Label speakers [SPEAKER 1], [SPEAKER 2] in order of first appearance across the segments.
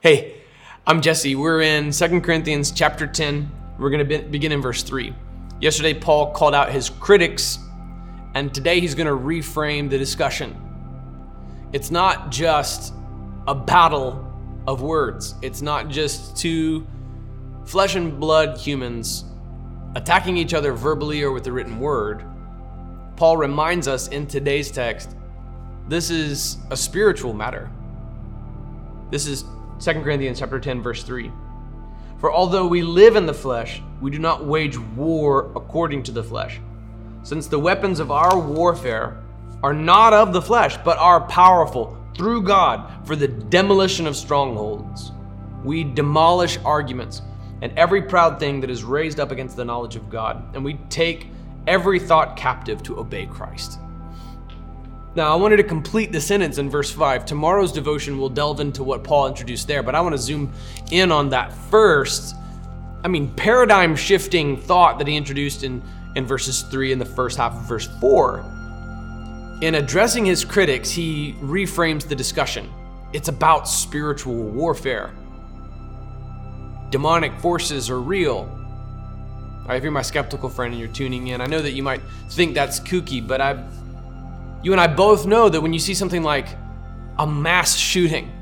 [SPEAKER 1] Hey, I'm Jesse. We're in 2 Corinthians chapter 10. We're going to be- begin in verse 3. Yesterday, Paul called out his critics, and today he's going to reframe the discussion. It's not just a battle of words, it's not just two flesh and blood humans attacking each other verbally or with the written word. Paul reminds us in today's text this is a spiritual matter. This is 2 Corinthians chapter 10 verse 3. For although we live in the flesh, we do not wage war according to the flesh. Since the weapons of our warfare are not of the flesh, but are powerful through God for the demolition of strongholds. We demolish arguments and every proud thing that is raised up against the knowledge of God, and we take every thought captive to obey Christ. Now, I wanted to complete the sentence in verse 5. Tomorrow's devotion will delve into what Paul introduced there, but I want to zoom in on that first. I mean, paradigm shifting thought that he introduced in, in verses 3 and the first half of verse 4. In addressing his critics, he reframes the discussion. It's about spiritual warfare. Demonic forces are real. If you're my skeptical friend and you're tuning in, I know that you might think that's kooky, but I've you and I both know that when you see something like a mass shooting,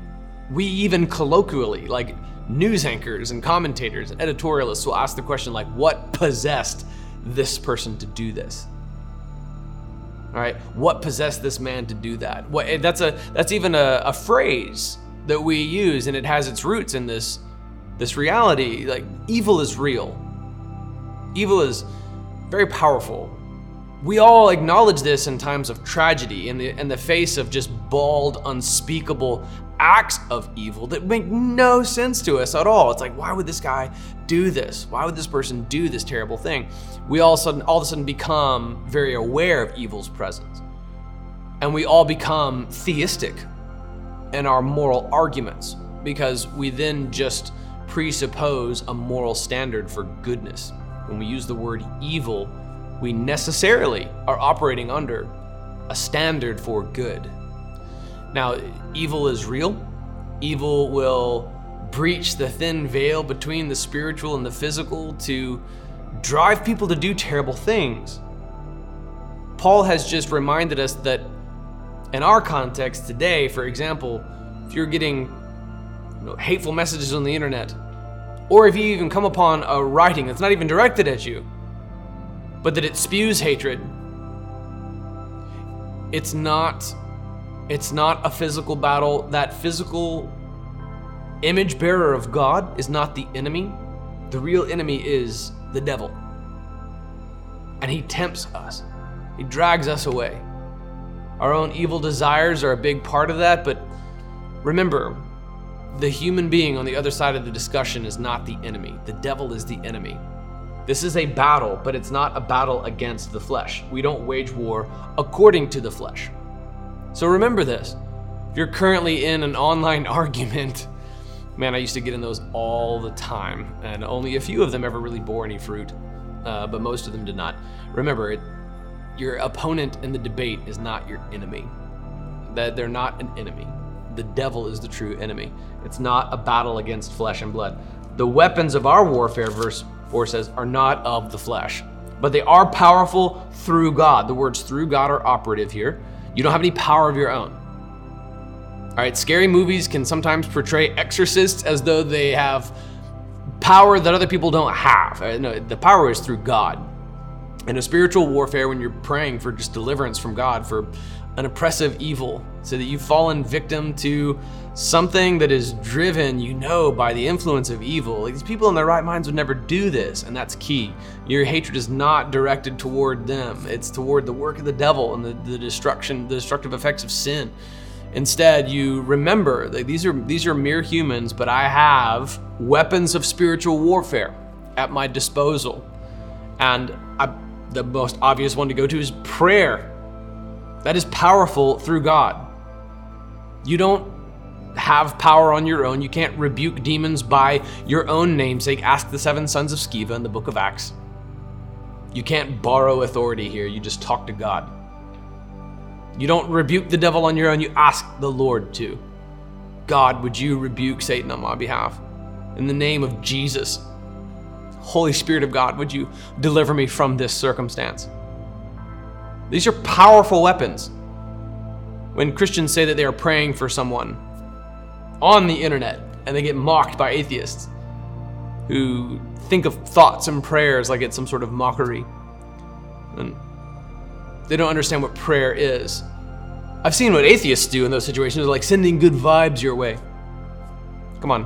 [SPEAKER 1] we even colloquially, like news anchors and commentators and editorialists, will ask the question, like, what possessed this person to do this? All right, what possessed this man to do that? What, eh, that's a that's even a, a phrase that we use, and it has its roots in this this reality. Like evil is real. Evil is very powerful we all acknowledge this in times of tragedy, in the, in the face of just bald, unspeakable acts of evil that make no sense to us at all. It's like, why would this guy do this? Why would this person do this terrible thing? We all of a sudden, all of a sudden become very aware of evil's presence. And we all become theistic in our moral arguments because we then just presuppose a moral standard for goodness. When we use the word evil, we necessarily are operating under a standard for good. Now, evil is real. Evil will breach the thin veil between the spiritual and the physical to drive people to do terrible things. Paul has just reminded us that in our context today, for example, if you're getting you know, hateful messages on the internet, or if you even come upon a writing that's not even directed at you, but that it spews hatred. It's not it's not a physical battle. That physical image bearer of God is not the enemy. The real enemy is the devil. And he tempts us. He drags us away. Our own evil desires are a big part of that, but remember, the human being on the other side of the discussion is not the enemy. The devil is the enemy. This is a battle, but it's not a battle against the flesh. We don't wage war according to the flesh. So remember this. If you're currently in an online argument, man, I used to get in those all the time, and only a few of them ever really bore any fruit, uh, but most of them did not. Remember, it, your opponent in the debate is not your enemy. That they're not an enemy. The devil is the true enemy. It's not a battle against flesh and blood. The weapons of our warfare, verse 4 says, are not of the flesh, but they are powerful through God. The words through God are operative here. You don't have any power of your own. All right, scary movies can sometimes portray exorcists as though they have power that other people don't have. Uh, no, the power is through God. In a spiritual warfare, when you're praying for just deliverance from God, for an oppressive evil, so that you've fallen victim to something that is driven, you know, by the influence of evil. Like, these people in their right minds would never do this, and that's key. Your hatred is not directed toward them; it's toward the work of the devil and the, the destruction, the destructive effects of sin. Instead, you remember that these are these are mere humans, but I have weapons of spiritual warfare at my disposal, and I, the most obvious one to go to is prayer. That is powerful through God. You don't have power on your own. You can't rebuke demons by your own namesake. Ask the seven sons of Sceva in the book of Acts. You can't borrow authority here. You just talk to God. You don't rebuke the devil on your own. You ask the Lord to. God, would you rebuke Satan on my behalf? In the name of Jesus, Holy Spirit of God, would you deliver me from this circumstance? These are powerful weapons. When Christians say that they are praying for someone on the internet and they get mocked by atheists who think of thoughts and prayers like it's some sort of mockery, and they don't understand what prayer is. I've seen what atheists do in those situations, like sending good vibes your way. Come on.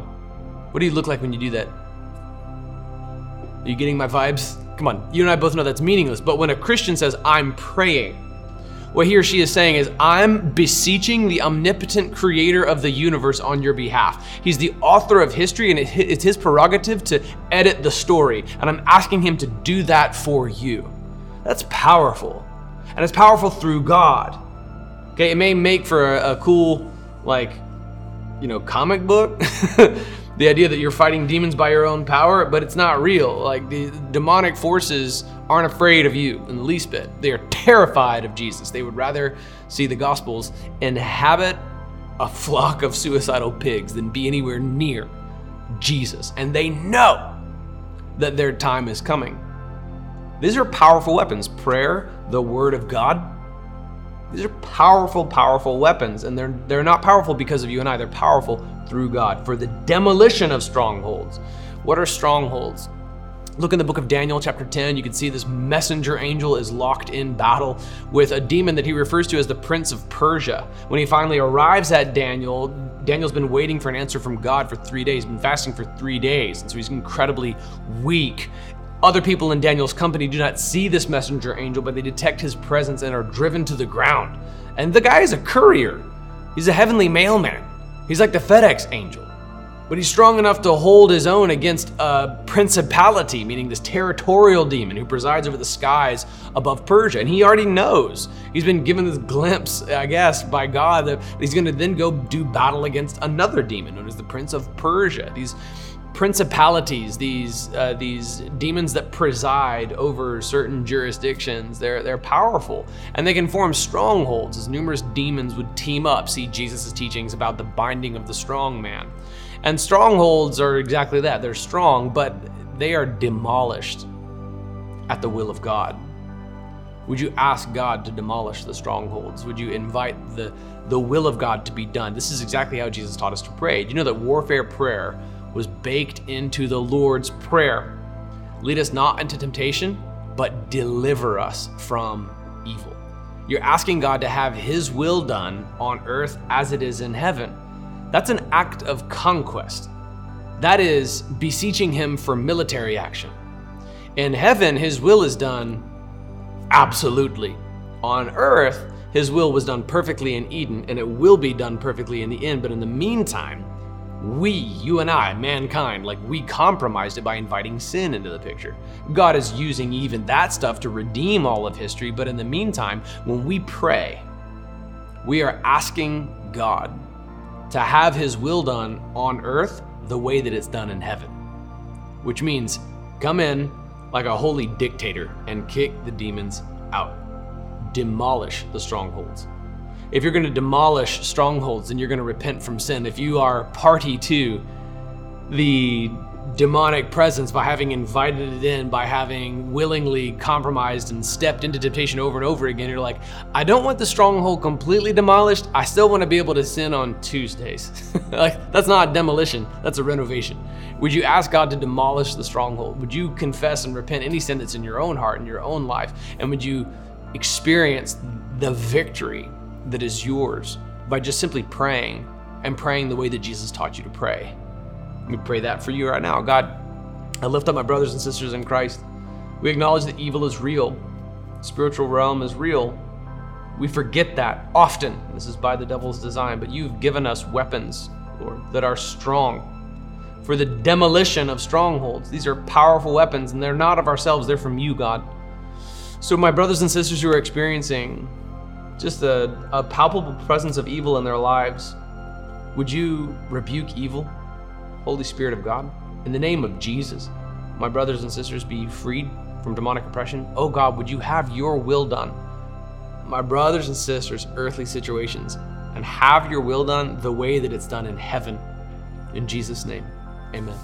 [SPEAKER 1] What do you look like when you do that? Are you getting my vibes? Come on, you and I both know that's meaningless. But when a Christian says, I'm praying, what he or she is saying is, I'm beseeching the omnipotent creator of the universe on your behalf. He's the author of history, and it's his prerogative to edit the story. And I'm asking him to do that for you. That's powerful. And it's powerful through God. Okay, it may make for a, a cool, like, you know, comic book. the idea that you're fighting demons by your own power, but it's not real. Like the demonic forces aren't afraid of you in the least bit. They are terrified of Jesus. They would rather see the Gospels inhabit a flock of suicidal pigs than be anywhere near Jesus. And they know that their time is coming. These are powerful weapons prayer, the Word of God. These are powerful, powerful weapons, and they're, they're not powerful because of you and I. They're powerful through God for the demolition of strongholds. What are strongholds? Look in the book of Daniel, chapter 10. You can see this messenger angel is locked in battle with a demon that he refers to as the Prince of Persia. When he finally arrives at Daniel, Daniel's been waiting for an answer from God for three days, been fasting for three days, and so he's incredibly weak. Other people in Daniel's company do not see this messenger angel, but they detect his presence and are driven to the ground. And the guy is a courier, he's a heavenly mailman. He's like the FedEx angel, but he's strong enough to hold his own against a principality, meaning this territorial demon who presides over the skies above Persia. And he already knows. He's been given this glimpse, I guess, by God that he's going to then go do battle against another demon known as the Prince of Persia. These principalities, these uh, these demons that preside over certain jurisdictions, they're they're powerful and they can form strongholds. As numerous demons would team up. See Jesus' teachings about the binding of the strong man, and strongholds are exactly that. They're strong, but they are demolished at the will of God. Would you ask God to demolish the strongholds? Would you invite the the will of God to be done? This is exactly how Jesus taught us to pray. Do you know that warfare prayer was baked into the Lord's Prayer. Lead us not into temptation, but deliver us from evil. You're asking God to have His will done on earth as it is in heaven. That's an act of conquest. That is beseeching Him for military action. In heaven, His will is done absolutely. On earth, His will was done perfectly in Eden, and it will be done perfectly in the end. But in the meantime, we, you and I, mankind, like we compromised it by inviting sin into the picture. God is using even that stuff to redeem all of history, but in the meantime, when we pray, we are asking God to have His will done on earth the way that it's done in heaven. Which means come in like a holy dictator and kick the demons out, demolish the strongholds if you're going to demolish strongholds, then you're going to repent from sin. If you are party to the demonic presence by having invited it in, by having willingly compromised and stepped into temptation over and over again, you're like, I don't want the stronghold completely demolished. I still want to be able to sin on Tuesdays. like, that's not demolition, that's a renovation. Would you ask God to demolish the stronghold? Would you confess and repent any sin that's in your own heart, in your own life? And would you experience the victory that is yours by just simply praying and praying the way that Jesus taught you to pray. Me pray that for you right now. God, I lift up my brothers and sisters in Christ. We acknowledge that evil is real, spiritual realm is real. We forget that often. This is by the devil's design, but you've given us weapons, Lord, that are strong for the demolition of strongholds. These are powerful weapons, and they're not of ourselves, they're from you, God. So, my brothers and sisters who are experiencing just a, a palpable presence of evil in their lives, would you rebuke evil, Holy Spirit of God? In the name of Jesus, my brothers and sisters be freed from demonic oppression. Oh God, would you have your will done? My brothers and sisters' earthly situations and have your will done the way that it's done in heaven. In Jesus' name, amen.